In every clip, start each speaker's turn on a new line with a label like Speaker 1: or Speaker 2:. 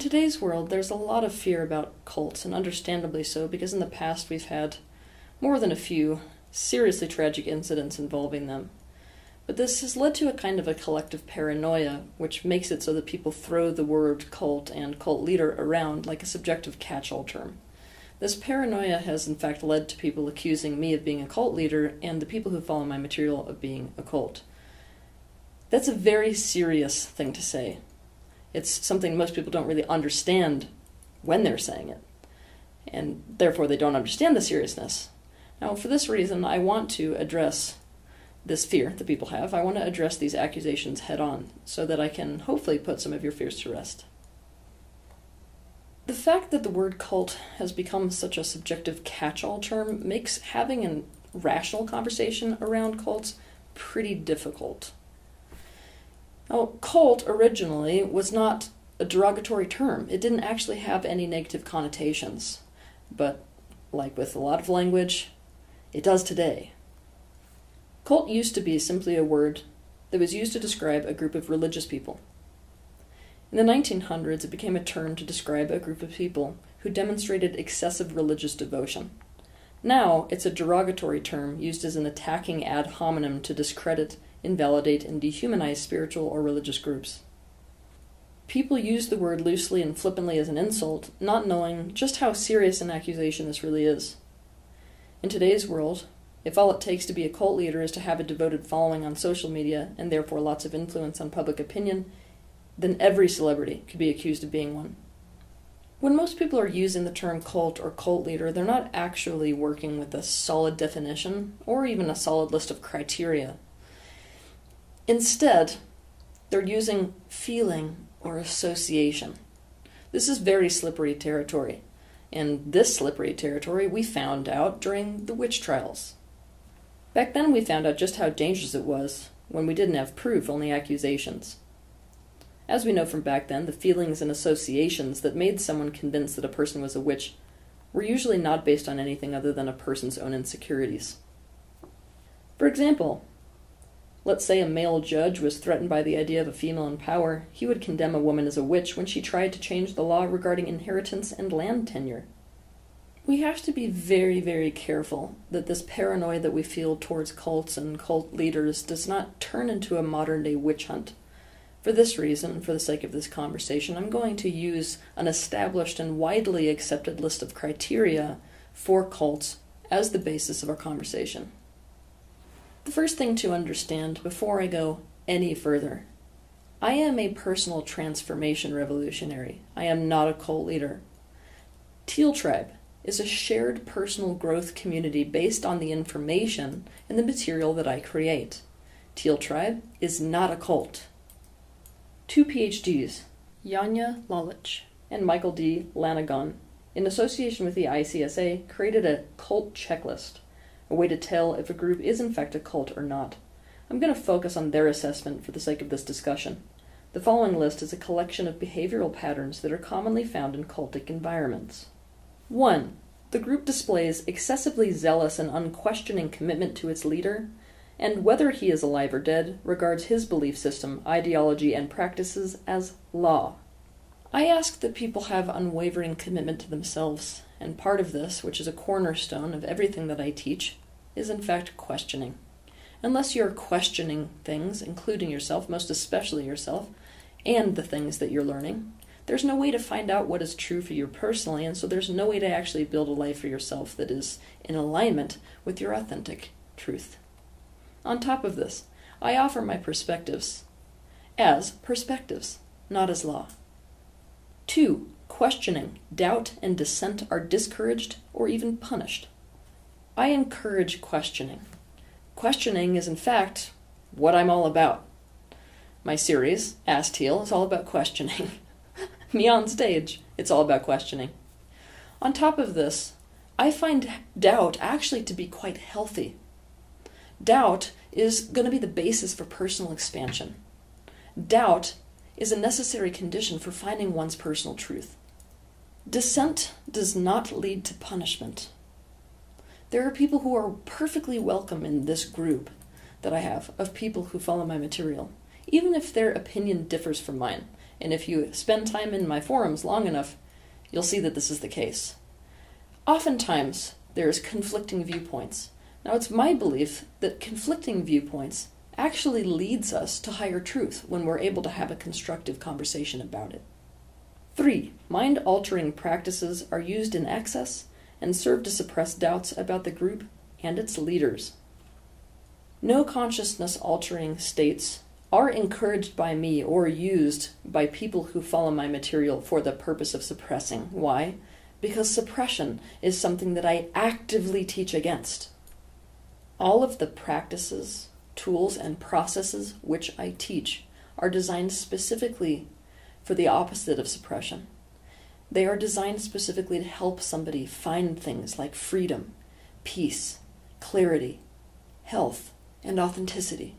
Speaker 1: today's world, there's a lot of fear about cults, and understandably so, because in the past we've had more than a few seriously tragic incidents involving them. But this has led to a kind of a collective paranoia, which makes it so that people throw the word cult and cult leader around like a subjective catch all term. This paranoia has in fact led to people accusing me of being a cult leader and the people who follow my material of being a cult. That's a very serious thing to say. It's something most people don't really understand when they're saying it, and therefore they don't understand the seriousness. Now, for this reason, I want to address this fear that people have. I want to address these accusations head on so that I can hopefully put some of your fears to rest. The fact that the word cult has become such a subjective catch all term makes having a rational conversation around cults pretty difficult. Now, cult originally was not a derogatory term, it didn't actually have any negative connotations. But, like with a lot of language, it does today. Cult used to be simply a word that was used to describe a group of religious people. In the 1900s, it became a term to describe a group of people who demonstrated excessive religious devotion. Now, it's a derogatory term used as an attacking ad hominem to discredit, invalidate, and dehumanize spiritual or religious groups. People use the word loosely and flippantly as an insult, not knowing just how serious an accusation this really is. In today's world, if all it takes to be a cult leader is to have a devoted following on social media and therefore lots of influence on public opinion, then every celebrity could be accused of being one. When most people are using the term cult or cult leader, they're not actually working with a solid definition or even a solid list of criteria. Instead, they're using feeling or association. This is very slippery territory, and this slippery territory we found out during the witch trials. Back then, we found out just how dangerous it was when we didn't have proof, only accusations. As we know from back then, the feelings and associations that made someone convinced that a person was a witch were usually not based on anything other than a person's own insecurities. For example, let's say a male judge was threatened by the idea of a female in power, he would condemn a woman as a witch when she tried to change the law regarding inheritance and land tenure. We have to be very, very careful that this paranoia that we feel towards cults and cult leaders does not turn into a modern day witch hunt for this reason, for the sake of this conversation, I'm going to use an established and widely accepted list of criteria for cults as the basis of our conversation. The first thing to understand before I go any further I am a personal transformation revolutionary. I am not a cult leader. Teal Tribe is a shared personal growth community based on the information and the material that I create. Teal Tribe is not a cult two PhDs, Janja Lalich and Michael D. Langone, in association with the ICSA, created a cult checklist, a way to tell if a group is in fact a cult or not. I'm going to focus on their assessment for the sake of this discussion. The following list is a collection of behavioral patterns that are commonly found in cultic environments. 1. The group displays excessively zealous and unquestioning commitment to its leader and whether he is alive or dead, regards his belief system, ideology, and practices as law. I ask that people have unwavering commitment to themselves, and part of this, which is a cornerstone of everything that I teach, is in fact questioning. Unless you're questioning things, including yourself, most especially yourself, and the things that you're learning, there's no way to find out what is true for you personally, and so there's no way to actually build a life for yourself that is in alignment with your authentic truth. On top of this, I offer my perspectives as perspectives, not as law. 2. Questioning, doubt, and dissent are discouraged or even punished. I encourage questioning. Questioning is, in fact, what I'm all about. My series, Ask Teal, is all about questioning. Me on stage, it's all about questioning. On top of this, I find doubt actually to be quite healthy Doubt is going to be the basis for personal expansion. Doubt is a necessary condition for finding one's personal truth. Dissent does not lead to punishment. There are people who are perfectly welcome in this group that I have of people who follow my material, even if their opinion differs from mine. And if you spend time in my forums long enough, you'll see that this is the case. Oftentimes, there's conflicting viewpoints. Now, it's my belief that conflicting viewpoints actually leads us to higher truth when we're able to have a constructive conversation about it. 3. Mind altering practices are used in excess and serve to suppress doubts about the group and its leaders. No consciousness altering states are encouraged by me or used by people who follow my material for the purpose of suppressing. Why? Because suppression is something that I actively teach against. All of the practices, tools, and processes which I teach are designed specifically for the opposite of suppression. They are designed specifically to help somebody find things like freedom, peace, clarity, health, and authenticity.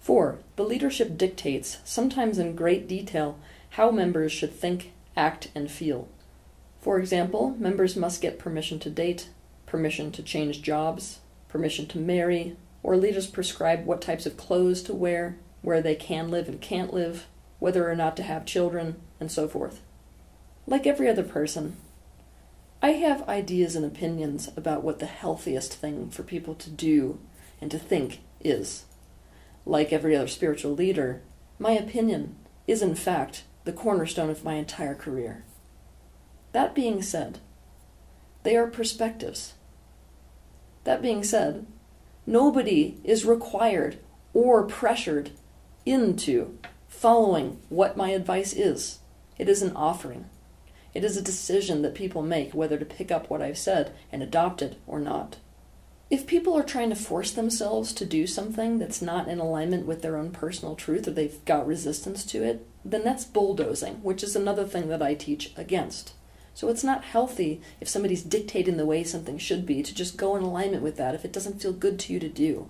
Speaker 1: 4. The leadership dictates, sometimes in great detail, how members should think, act, and feel. For example, members must get permission to date, permission to change jobs, permission to marry, or leaders prescribe what types of clothes to wear, where they can live and can't live, whether or not to have children, and so forth. Like every other person, I have ideas and opinions about what the healthiest thing for people to do and to think is. Like every other spiritual leader, my opinion is in fact the cornerstone of my entire career. That being said, they are perspectives. That being said, nobody is required or pressured into following what my advice is. It is an offering. It is a decision that people make whether to pick up what I've said and adopt it or not. If people are trying to force themselves to do something that's not in alignment with their own personal truth or they've got resistance to it, then that's bulldozing, which is another thing that I teach against. So it's not healthy if somebody's dictating the way something should be to just go in alignment with that if it doesn't feel good to you to do.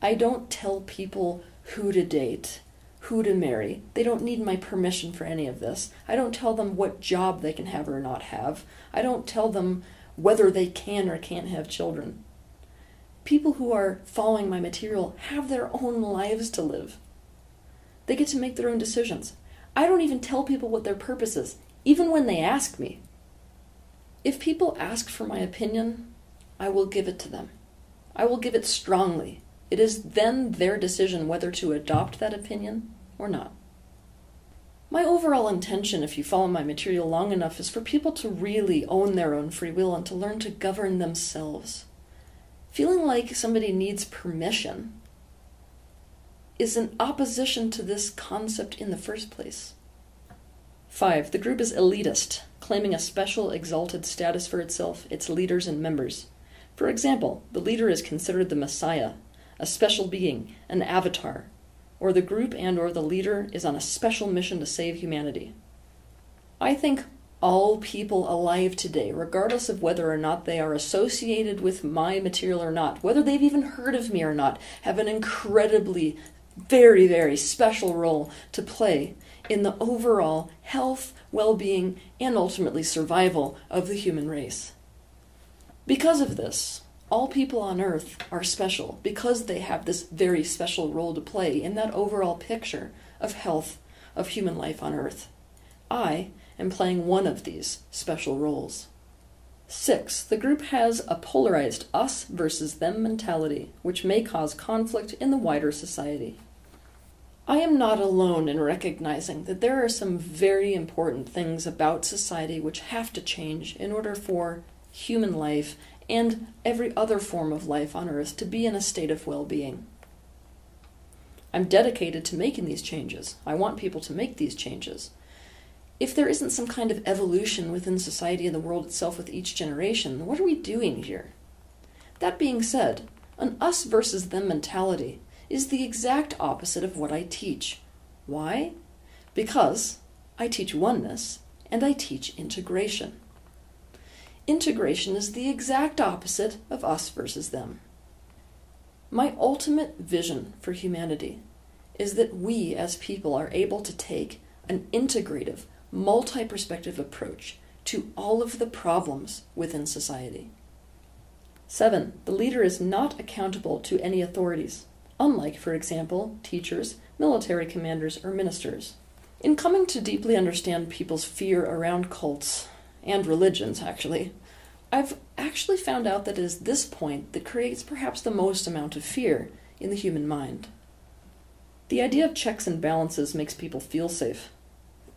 Speaker 1: I don't tell people who to date who to marry. They don't need my permission for any of this. I don't tell them what job they can have or not have. I don't tell them whether they can or can't have children. People who are following my material have their own lives to live. They get to make their own decisions. I don't even tell people what their purpose is, even when they ask me. If people ask for my opinion, I will give it to them. I will give it strongly. It is then their decision whether to adopt that opinion or not. My overall intention, if you follow my material long enough, is for people to really own their own free will and to learn to govern themselves. Feeling like somebody needs permission is in opposition to this concept in the first place. 5. The group is elitist, claiming a special exalted status for itself, its leaders, and members. For example, the leader is considered the Messiah, a special being, an avatar, or the group and or the leader is on a special mission to save humanity. I think all people alive today, regardless of whether or not they are associated with my material or not, whether they've even heard of me or not, have an incredibly, very, very special role to play in the overall health, well being, and ultimately survival of the human race. Because of this, all people on earth are special because they have this very special role to play in that overall picture of health of human life on earth. I am playing one of these special roles. Six, the group has a polarized us versus them mentality, which may cause conflict in the wider society. I am not alone in recognizing that there are some very important things about society which have to change in order for human life and every other form of life on earth to be in a state of well being. I'm dedicated to making these changes. I want people to make these changes. If there isn't some kind of evolution within society and the world itself with each generation, what are we doing here? That being said, an us versus them mentality is the exact opposite of what I teach. Why? Because I teach oneness and I teach integration. Integration is the exact opposite of us versus them. My ultimate vision for humanity is that we as people are able to take an integrative, multi perspective approach to all of the problems within society. 7. The leader is not accountable to any authorities, unlike, for example, teachers, military commanders, or ministers. In coming to deeply understand people's fear around cults, and religions actually, I've actually found out that it is this point that creates perhaps the most amount of fear in the human mind. The idea of checks and balances makes people feel safe.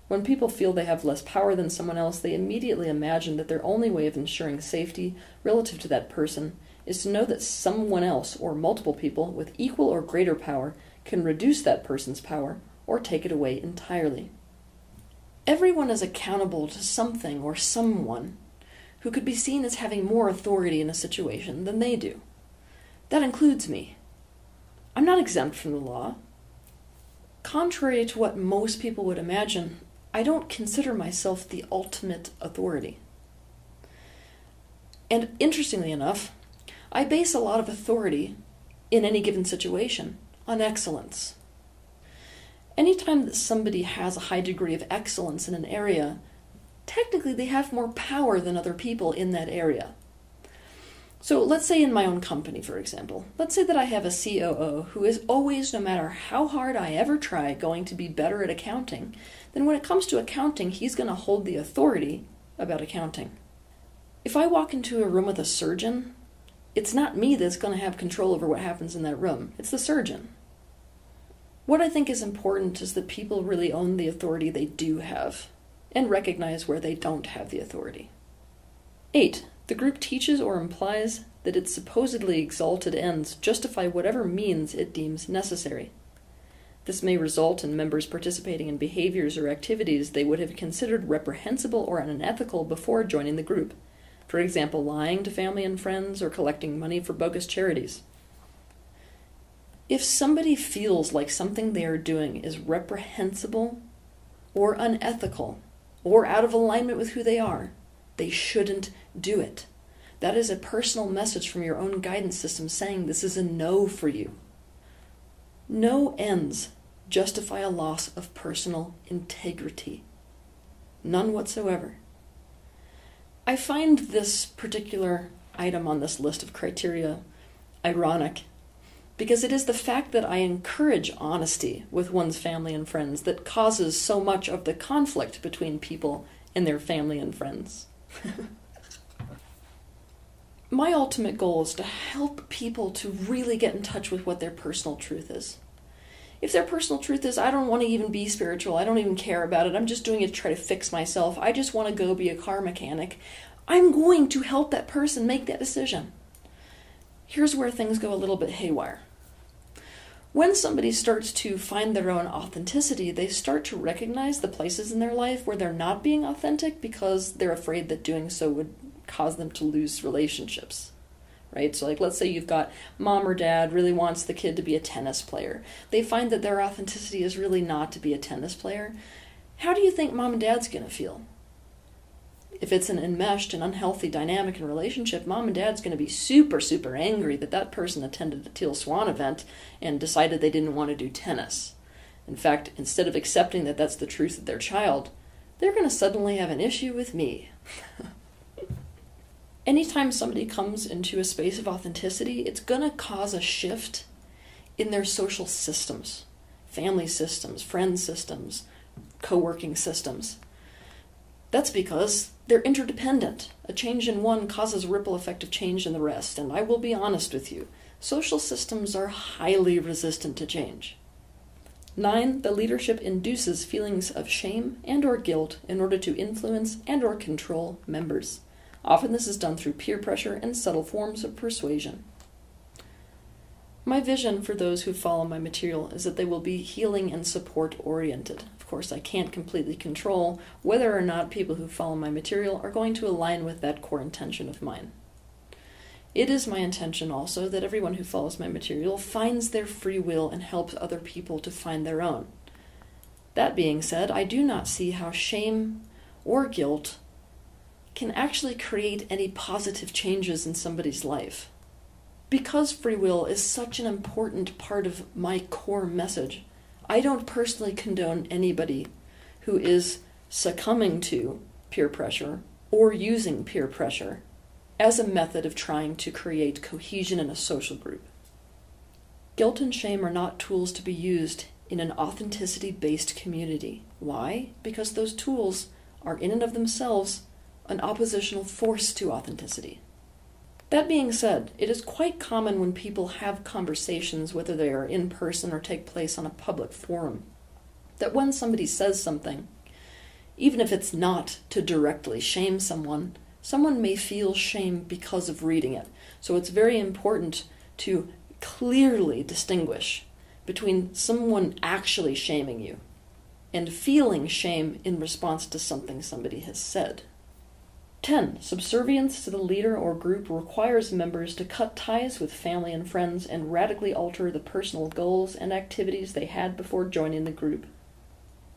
Speaker 1: When people feel they have less power than someone else, they immediately imagine that their only way of ensuring safety relative to that person is to know that someone else or multiple people with equal or greater power can reduce that person's power or take it away entirely. Everyone is accountable to something or someone who could be seen as having more authority in a situation than they do. That includes me. I'm not exempt from the law. Contrary to what most people would imagine, I don't consider myself the ultimate authority. And interestingly enough, I base a lot of authority in any given situation on excellence. Anytime that somebody has a high degree of excellence in an area, technically they have more power than other people in that area. So let's say in my own company, for example, let's say that I have a COO who is always, no matter how hard I ever try, going to be better at accounting, then when it comes to accounting, he's going to hold the authority about accounting. If I walk into a room with a surgeon, it's not me that's going to have control over what happens in that room, it's the surgeon. What I think is important is that people really own the authority they do have and recognize where they don't have the authority. 8. The group teaches or implies that its supposedly exalted ends justify whatever means it deems necessary. This may result in members participating in behaviors or activities they would have considered reprehensible or unethical before joining the group. For example, lying to family and friends or collecting money for bogus charities. If somebody feels like something they are doing is reprehensible or unethical or out of alignment with who they are, they shouldn't do it. That is a personal message from your own guidance system saying this is a no for you. No ends justify a loss of personal integrity. None whatsoever. I find this particular item on this list of criteria ironic because it is the fact that I encourage honesty with one's family and friends that causes so much of the conflict between people and their family and friends. My ultimate goal is to help people to really get in touch with what their personal truth is if their personal truth is, I don't want to even be spiritual, I don't even care about it, I'm just doing it to try to fix myself, I just want to go be a car mechanic, I'm going to help that person make that decision. Here's where things go a little bit haywire. When somebody starts to find their own authenticity, they start to recognize the places in their life where they're not being authentic because they're afraid that doing so would cause them to lose relationships right? So, like, let's say you've got mom or dad really wants the kid to be a tennis player. They find that their authenticity is really not to be a tennis player. How do you think mom and dad's going to feel? If it's an enmeshed and unhealthy dynamic in relationship, mom and dad's going to be super, super angry that that person attended a Teal Swan event and decided they didn't want to do tennis. In fact, instead of accepting that that's the truth of their child, they're going to suddenly have an issue with me. anytime somebody comes into a space of authenticity, it's going to cause a shift in their social systems, family systems, friend systems, co working systems. That's because they're interdependent. A change in one causes a ripple effect of change in the rest, and I will be honest with you social systems are highly resistant to change. 9 the leadership induces feelings of shame and or guilt in order to influence and or control members Often this is done through peer pressure and subtle forms of persuasion. My vision for those who follow my material is that they will be healing and support oriented. Course, I can't completely control whether or not people who follow my material are going to align with that core intention of mine. It is my intention also that everyone who follows my material finds their free will and helps other people to find their own. That being said, I do not see how shame or guilt can actually create any positive changes in somebody's life. Because free will is such an important part of my core message, I don't personally condone anybody who is succumbing to peer pressure or using peer pressure as a method of trying to create cohesion in a social group. Guilt and shame are not tools to be used in an authenticity based community. Why? Because those tools are in and of themselves an oppositional force to authenticity. That being said, it is quite common when people have conversations, whether they are in person or take place on a public forum, that when somebody says something, even if it's not to directly shame someone, someone may feel shame because of reading it. So it's very important to clearly distinguish between someone actually shaming you and feeling shame in response to something somebody has said. 10. Subservience to the leader or group requires members to cut ties with family and friends and radically alter the personal goals and activities they had before joining the group.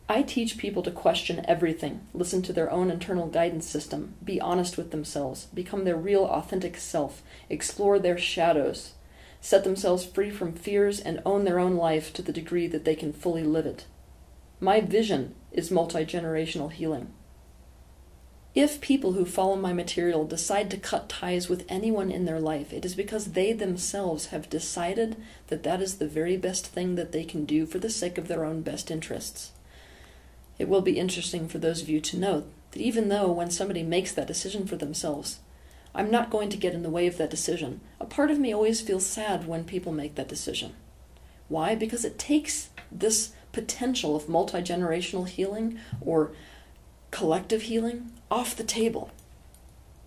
Speaker 1: I teach people to question everything, listen to their own internal guidance system, be honest with themselves, become their real authentic self, explore their shadows, set themselves free from fears, and own their own life to the degree that they can fully live it. My vision is multi generational healing. If people who follow my material decide to cut ties with anyone in their life, it is because they themselves have decided that that is the very best thing that they can do for the sake of their own best interests. It will be interesting for those of you to know that even though when somebody makes that decision for themselves, I'm not going to get in the way of that decision. A part of me always feels sad when people make that decision. Why? Because it takes this potential of multi generational healing or collective healing off the table.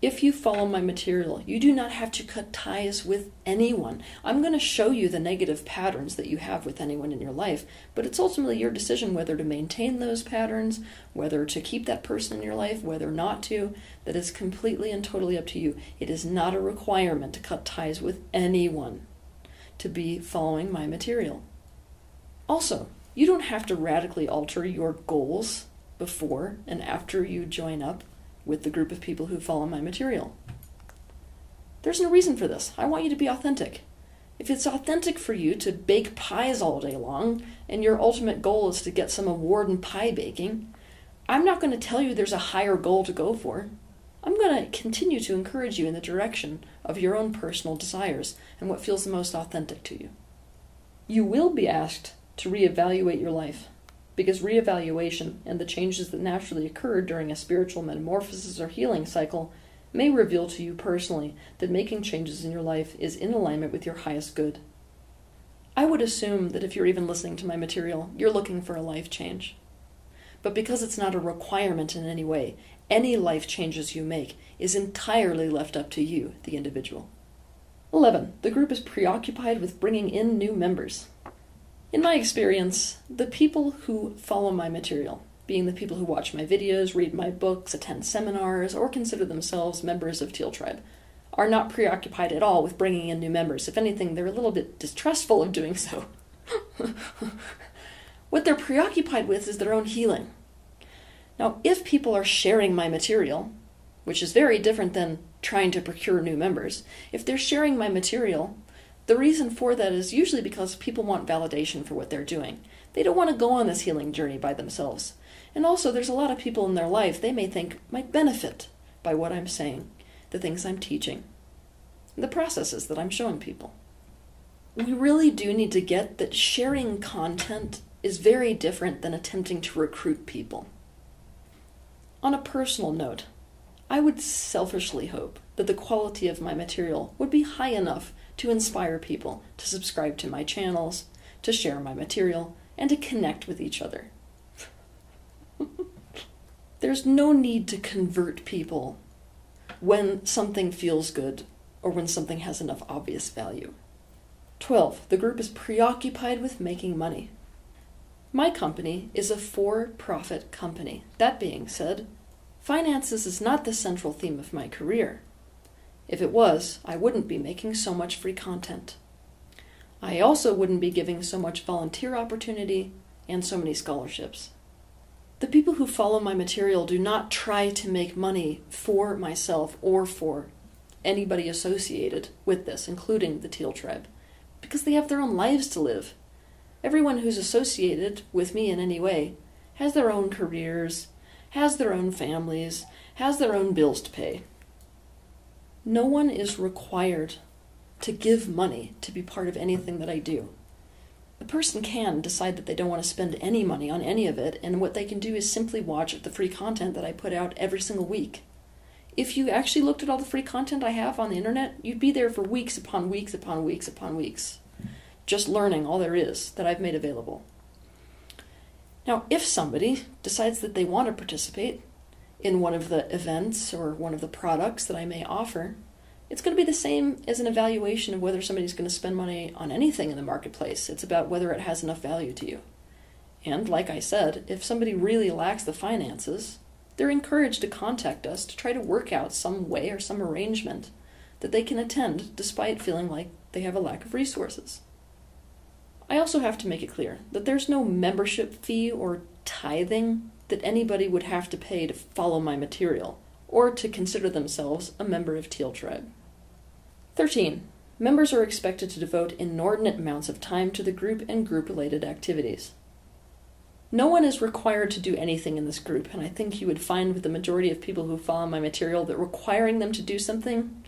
Speaker 1: If you follow my material, you do not have to cut ties with anyone. I'm going to show you the negative patterns that you have with anyone in your life, but it's ultimately your decision whether to maintain those patterns, whether to keep that person in your life, whether not to. That is completely and totally up to you. It is not a requirement to cut ties with anyone to be following my material. Also, you don't have to radically alter your goals before and after you join up with the group of people who follow my material. There's no reason for this. I want you to be authentic. If it's authentic for you to bake pies all day long and your ultimate goal is to get some award in pie baking, I'm not going to tell you there's a higher goal to go for. I'm going to continue to encourage you in the direction of your own personal desires and what feels the most authentic to you. You will be asked to reevaluate your life. Because reevaluation and the changes that naturally occur during a spiritual metamorphosis or healing cycle may reveal to you personally that making changes in your life is in alignment with your highest good. I would assume that if you're even listening to my material, you're looking for a life change. But because it's not a requirement in any way, any life changes you make is entirely left up to you, the individual. 11. The group is preoccupied with bringing in new members. In my experience, the people who follow my material, being the people who watch my videos, read my books, attend seminars, or consider themselves members of Teal Tribe, are not preoccupied at all with bringing in new members. If anything, they're a little bit distrustful of doing so. what they're preoccupied with is their own healing. Now, if people are sharing my material, which is very different than trying to procure new members, if they're sharing my material, the reason for that is usually because people want validation for what they're doing. They don't want to go on this healing journey by themselves. And also, there's a lot of people in their life they may think might benefit by what I'm saying, the things I'm teaching, the processes that I'm showing people. We really do need to get that sharing content is very different than attempting to recruit people. On a personal note, I would selfishly hope that the quality of my material would be high enough to inspire people to subscribe to my channels, to share my material, and to connect with each other. There's no need to convert people when something feels good or when something has enough obvious value. 12. The group is preoccupied with making money. My company is a for profit company. That being said, finances is not the central theme of my career. If it was, I wouldn't be making so much free content. I also wouldn't be giving so much volunteer opportunity and so many scholarships. The people who follow my material do not try to make money for myself or for anybody associated with this, including the Teal Tribe, because they have their own lives to live. Everyone who's associated with me in any way has their own careers, has their own families, has their own bills to pay. No one is required to give money to be part of anything that I do. A person can decide that they don't want to spend any money on any of it, and what they can do is simply watch the free content that I put out every single week. If you actually looked at all the free content I have on the internet, you'd be there for weeks upon weeks upon weeks upon weeks, just learning all there is that I've made available. Now, if somebody decides that they want to participate in one of the events or one of the products that I may offer, it's going to be the same as an evaluation of whether somebody's going to spend money on anything in the marketplace. It's about whether it has enough value to you. And like I said, if somebody really lacks the finances, they're encouraged to contact us to try to work out some way or some arrangement that they can attend despite feeling like they have a lack of resources. I also have to make it clear that there's no membership fee or tithing that anybody would have to pay to follow my material or to consider themselves a member of Teal Tribe. 13. Members are expected to devote inordinate amounts of time to the group and group related activities. No one is required to do anything in this group, and I think you would find with the majority of people who follow my material that requiring them to do something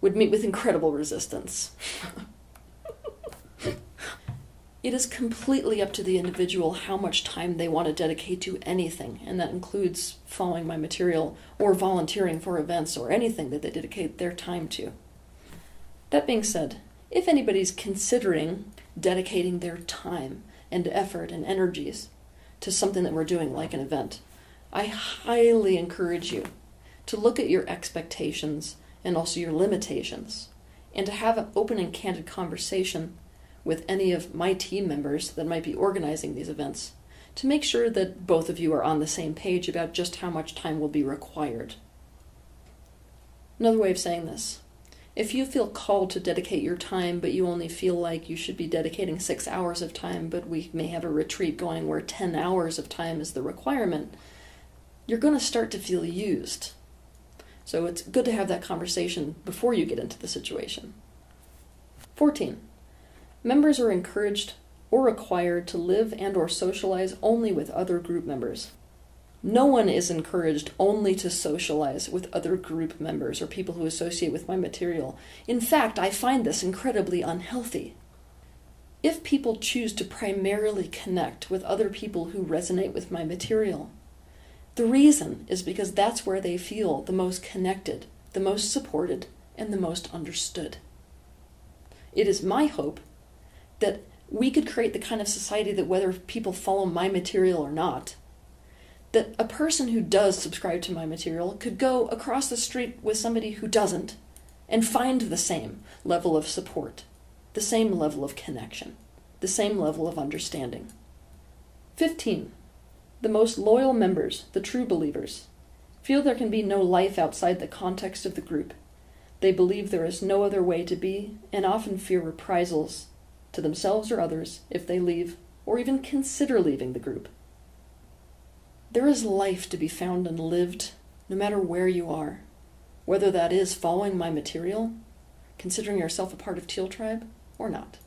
Speaker 1: would meet with incredible resistance. it is completely up to the individual how much time they want to dedicate to anything, and that includes following my material or volunteering for events or anything that they dedicate their time to. That being said, if anybody's considering dedicating their time and effort and energies to something that we're doing, like an event, I highly encourage you to look at your expectations and also your limitations, and to have an open and candid conversation with any of my team members that might be organizing these events to make sure that both of you are on the same page about just how much time will be required. Another way of saying this if you feel called to dedicate your time, but you only feel like you should be dedicating six hours of time, but we may have a retreat going where 10 hours of time is the requirement, you're going to start to feel used. So it's good to have that conversation before you get into the situation. 14. Members are encouraged or required to live and or socialize only with other group members. No one is encouraged only to socialize with other group members or people who associate with my material. In fact, I find this incredibly unhealthy. If people choose to primarily connect with other people who resonate with my material, the reason is because that's where they feel the most connected, the most supported, and the most understood. It is my hope that we could create the kind of society that whether people follow my material or not, that a person who does subscribe to my material could go across the street with somebody who doesn't and find the same level of support, the same level of connection, the same level of understanding. 15. The most loyal members, the true believers, feel there can be no life outside the context of the group. They believe there is no other way to be and often fear reprisals to themselves or others if they leave or even consider leaving the group. There is life to be found and lived no matter where you are, whether that is following my material, considering yourself a part of Teal Tribe, or not.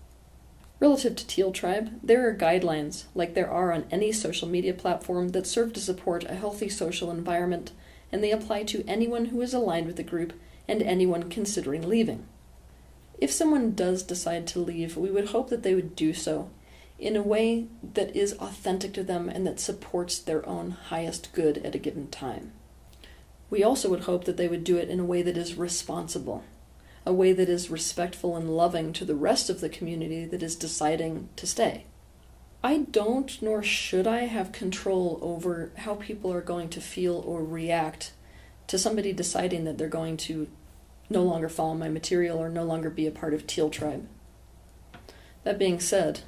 Speaker 1: Relative to Teal Tribe, there are guidelines, like there are on any social media platform, that serve to support a healthy social environment, and they apply to anyone who is aligned with the group and anyone considering leaving. If someone does decide to leave, we would hope that they would do so in a way that is authentic to them and that supports their own highest good at a given time. We also would hope that they would do it in a way that is responsible, a way that is respectful and loving to the rest of the community that is deciding to stay. I don't nor should I have control over how people are going to feel or react to somebody deciding that they're going to no longer follow my material or no longer be a part of Teal Tribe. That being said,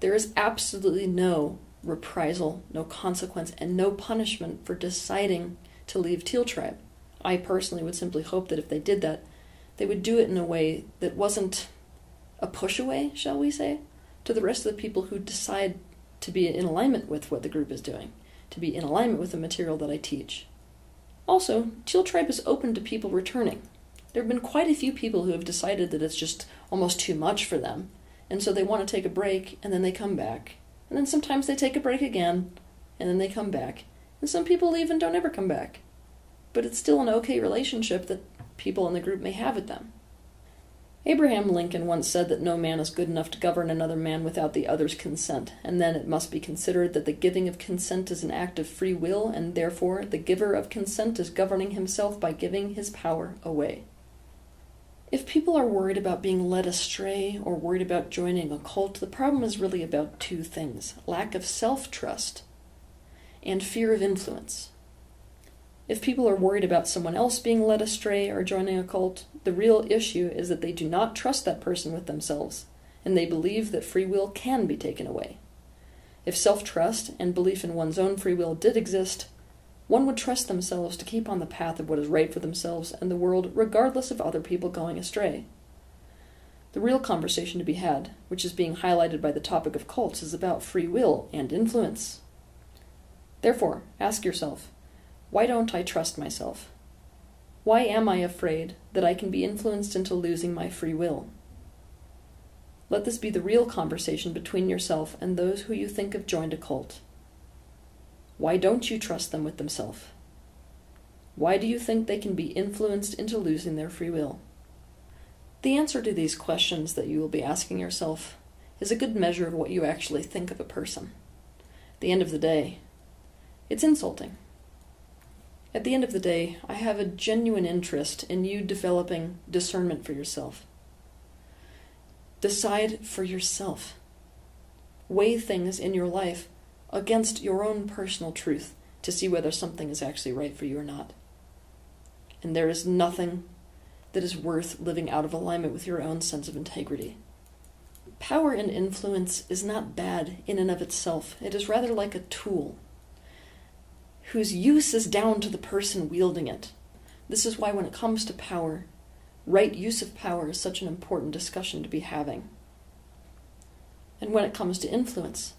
Speaker 1: there is absolutely no reprisal, no consequence, and no punishment for deciding to leave Teal Tribe. I personally would simply hope that if they did that, they would do it in a way that wasn't a push away, shall we say, to the rest of the people who decide to be in alignment with what the group is doing, to be in alignment with the material that I teach. Also, Teal Tribe is open to people returning. There have been quite a few people who have decided that it's just almost too much for them and so they want to take a break and then they come back. And then sometimes they take a break again and then they come back. And some people leave and don't ever come back. But it's still an okay relationship that people in the group may have with them. Abraham Lincoln once said that no man is good enough to govern another man without the other's consent, and then it must be considered that the giving of consent is an act of free will, and therefore the giver of consent is governing himself by giving his power away. If people are worried about being led astray or worried about joining a cult, the problem is really about two things lack of self trust and fear of influence. If people are worried about someone else being led astray or joining a cult, the real issue is that they do not trust that person with themselves, and they believe that free will can be taken away. If self trust and belief in one's own free will did exist, one would trust themselves to keep on the path of what is right for themselves and the world, regardless of other people going astray. The real conversation to be had, which is being highlighted by the topic of cults, is about free will and influence. Therefore, ask yourself why don't I trust myself? Why am I afraid that I can be influenced into losing my free will? Let this be the real conversation between yourself and those who you think have joined a cult. Why don't you trust them with themselves? Why do you think they can be influenced into losing their free will? The answer to these questions that you will be asking yourself is a good measure of what you actually think of a person. At the end of the day, it's insulting. At the end of the day, I have a genuine interest in you developing discernment for yourself. Decide for yourself. Weigh things in your life against your own personal truth to see whether something is actually right for you or not. And there is nothing that is worth living out of alignment with your own sense of integrity. Power and influence is not bad in and of itself, it is rather like a tool whose use is down to the person wielding it. This is why, when it comes to power, right use of power is such an important discussion to be having. And when it comes to influence,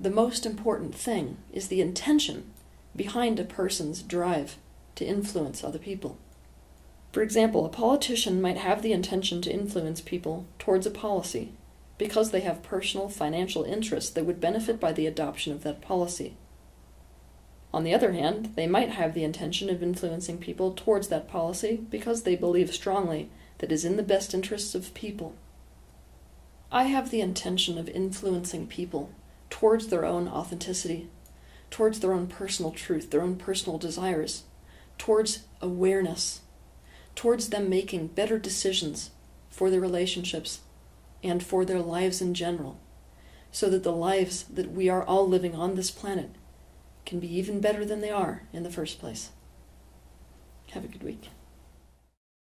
Speaker 1: the most important thing is the intention behind a person's drive to influence other people. For example, a politician might have the intention to influence people towards a policy because they have personal financial interests that would benefit by the adoption of that policy. On the other hand, they might have the intention of influencing people towards that policy because they believe strongly that it is in the best interests of people. I have the intention of influencing people towards their own authenticity, towards their own personal truth, their own personal desires, towards awareness, towards them making better decisions for their relationships and for their lives in general, so that the lives that we are all living on this planet can be even better than they are in the first place. Have a good week.